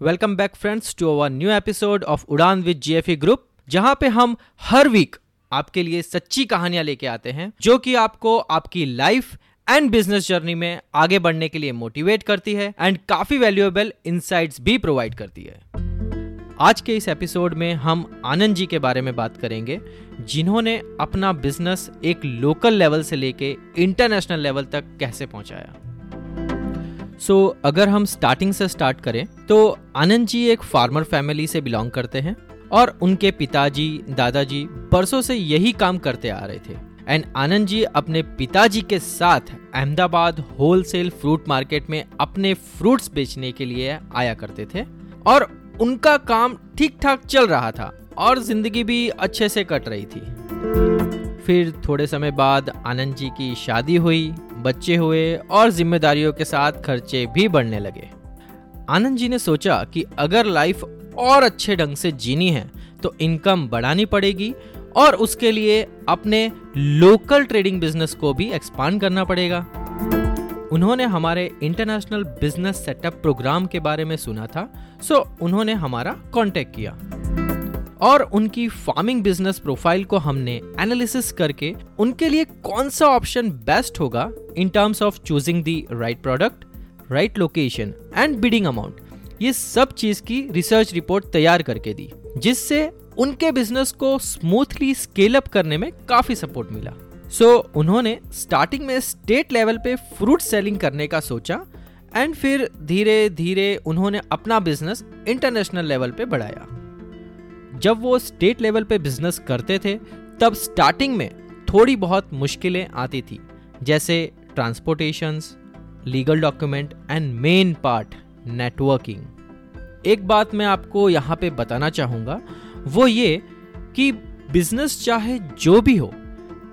Welcome back friends to our new episode of Udaan with GFE group जहाँ पे हम हर week आपके लिए सच्ची कहानियाँ लेके आते हैं, जो कि आपको आपकी लाइफ एंड बिज़नेस जर्नी में आगे बढ़ने के लिए मोटिवेट करती है एंड काफ़ी वैल्यूएबल इनसाइट्स भी प्रोवाइड करती है। आज के इस एपिसोड में हम आनंद जी के बारे में बात करेंगे, जिन्होंने अपना बिज़नेस एक लोकल लेवल से लेके इंटरनेशनल लेवल तक कैसे पहुँचाया। सो so, अगर हम स्टार्टिंग से स्टार्ट करें तो आनंद जी एक फार्मर फैमिली से बिलोंग करते हैं और उनके पिताजी दादाजी बरसों से यही काम करते आ रहे थे। एंड आनंद जी अपने पिताजी के साथ अहमदाबाद होलसेल फ्रूट मार्केट में अपने फ्रूट्स बेचने के लिए आया करते थे और उनका काम ठीक ठाक चल रहा था और ज़िंदगी भी अच्छे से कट रही थी। फिर थोड़े समय बाद आनंद जी की शादी हुई बच्चे हुए और जिम्मेदारियों के साथ खर्चे भी बढ़ने लगे। आनंद जी ने सोचा कि अगर लाइफ और अच्छे ढंग से जीनी है तो इनकम बढ़ानी पड़ेगी और उसके लिए अपने लोकल ट्रेडिंग बिज़नेस को भी एक्सपांड करना पड़ेगा। उन्होंने हमारे इंटरनेशनल बिज़नेस सेटअप प्रोग्राम के बारे में सुना था, सो उन्होंने हमारा कांटेक्ट किया। और उनकी फ़ार्मिंग बिज़नेस प्रोफ़ाइल को हमने एनालिसिस करके उनके लिए कौन सा ऑप्शन बेस्ट होगा in terms of choosing the right product right location and bidding amount ये सब चीज़ की रिसर्च रिपोर्ट तैयार करके दी जिससे उनके बिज़नेस को स्मूथली स्केल अप करने में काफ़ी सपोर्ट मिला। सो so, उन्होंने स्टार्टिंग में स्टेट लेवल पे फ्रूट सेलिंग करने का सोचा एंड फिर धीरे धीरे उन्होंने अपना बिज़नेस इंटरनेशनल लेवल पे बढ़ाया। जब वो स्टेट लेवल पे बिज़नेस करते थे, तब स्टार्टिंग में थोड़ी बहुत मुश्किलें आती थी, जैसे transportation legal document and main part networking एक बात मैं आपको यहाँ पे बताना चाहूँगा, वो ये कि बिज़नेस चाहे जो भी हो,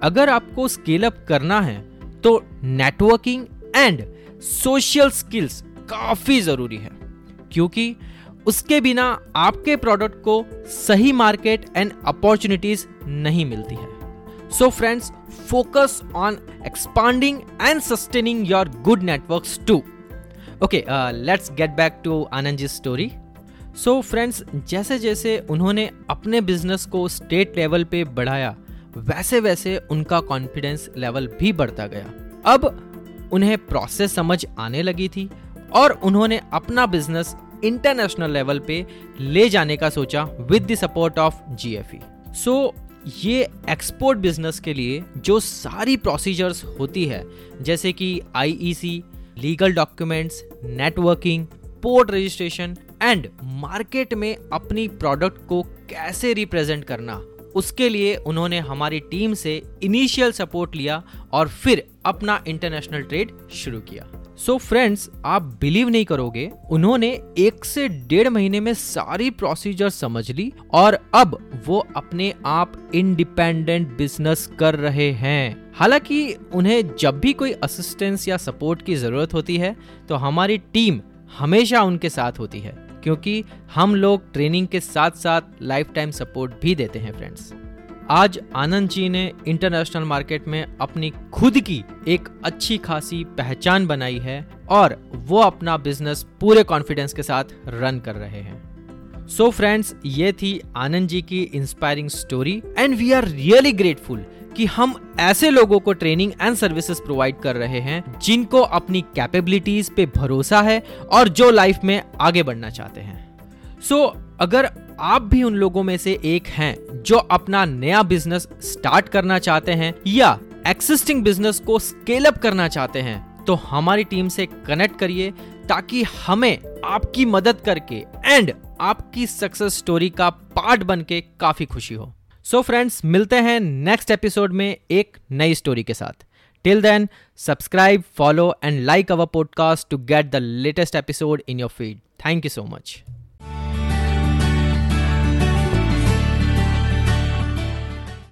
अगर आपको स्केल अप करना है तो नेटवर्किंग एंड सोशल स्किल्स काफ़ी ज़रूरी है, क्योंकि उसके बिना आपके प्रोडक्ट को सही मार्केट एंड अपॉर्चुनिटीज़ नहीं मिलती है। So friends focus on expanding and sustaining your good networks to okay let's get back to Anand ji story so friends जैसे जैसे उन्होंने अपने बिज़नेस को स्टेट लेवल पे बढ़ाया, वैसे वैसे उनका कॉन्फिडेंस लेवल भी बढ़ता गया। अब उन्हें प्रोसेस समझ आने लगी थी और उन्होंने अपना बिज़नेस इंटरनेशनल लेवल पे ले जाने का सोचा with the support of GFE so ये एक्सपोर्ट बिज़नेस के लिए जो सारी प्रोसीजर्स होती है, जैसे कि IEC legal documents networking port registration and market में अपनी प्रोडक्ट को कैसे रिप्रेजेंट करना, उसके लिए उन्होंने हमारी टीम से इनिशियल सपोर्ट लिया और फिर अपना इंटरनेशनल ट्रेड शुरू किया। सो so फ्रेंड्स आप बिलीव नहीं करोगे, उन्होंने एक से डेढ़ महीने में सारी प्रोसीजर समझ ली और अब वो अपने आप इंडिपेंडेंट बिज़नेस कर रहे हैं। हालाँकि उन्हें जब भी कोई असिस्टेंस या सपोर्ट की ज़रूरत होती है तो हमारी टीम हमेशा उनके साथ होती है, क्योंकि हम लोग ट्रेनिंग के साथ साथ लाइफ टाइम सपोर्ट भी देते हैं फ्रेंड्स आज आनंद जी ने इंटरनेशनल मार्केट में अपनी खुद की एक अच्छी खासी पहचान बनाई है और वो अपना बिज़नेस पूरे कॉन्फिडेंस के साथ रन कर रहे हैं। सो so फ्रेंड्स ये थी आनंद जी की inspiring story and we are really grateful कि हम ऐसे लोगों को ट्रेनिंग एंड सर्विसेज़ प्रोवाइड कर रहे हैं जिनको अपनी कैपेबिलिटीज पे भरोसा है और जो लाइफ में आगे बढ़ना चाहते हैं। सो so, अगर आप भी उन लोगों में से एक हैं जो अपना नया बिज़नेस स्टार्ट करना चाहते हैं या एक्सिस्टिंग बिज़नेस को स्केल अप करना चाहते हैं तो हमारी टीम से कनेक्ट करिए ताकि हमें आपकी मदद करके एंड आपकी सक्सेस स्टोरी का पार्ट बन के काफ़ी खुशी हो। सो so फ्रेंड्स मिलते हैं नेक्स्ट एपिसोड में एक नई स्टोरी के साथ। Till then subscribe follow and like our podcast to get the latest episode in your feed thank you so much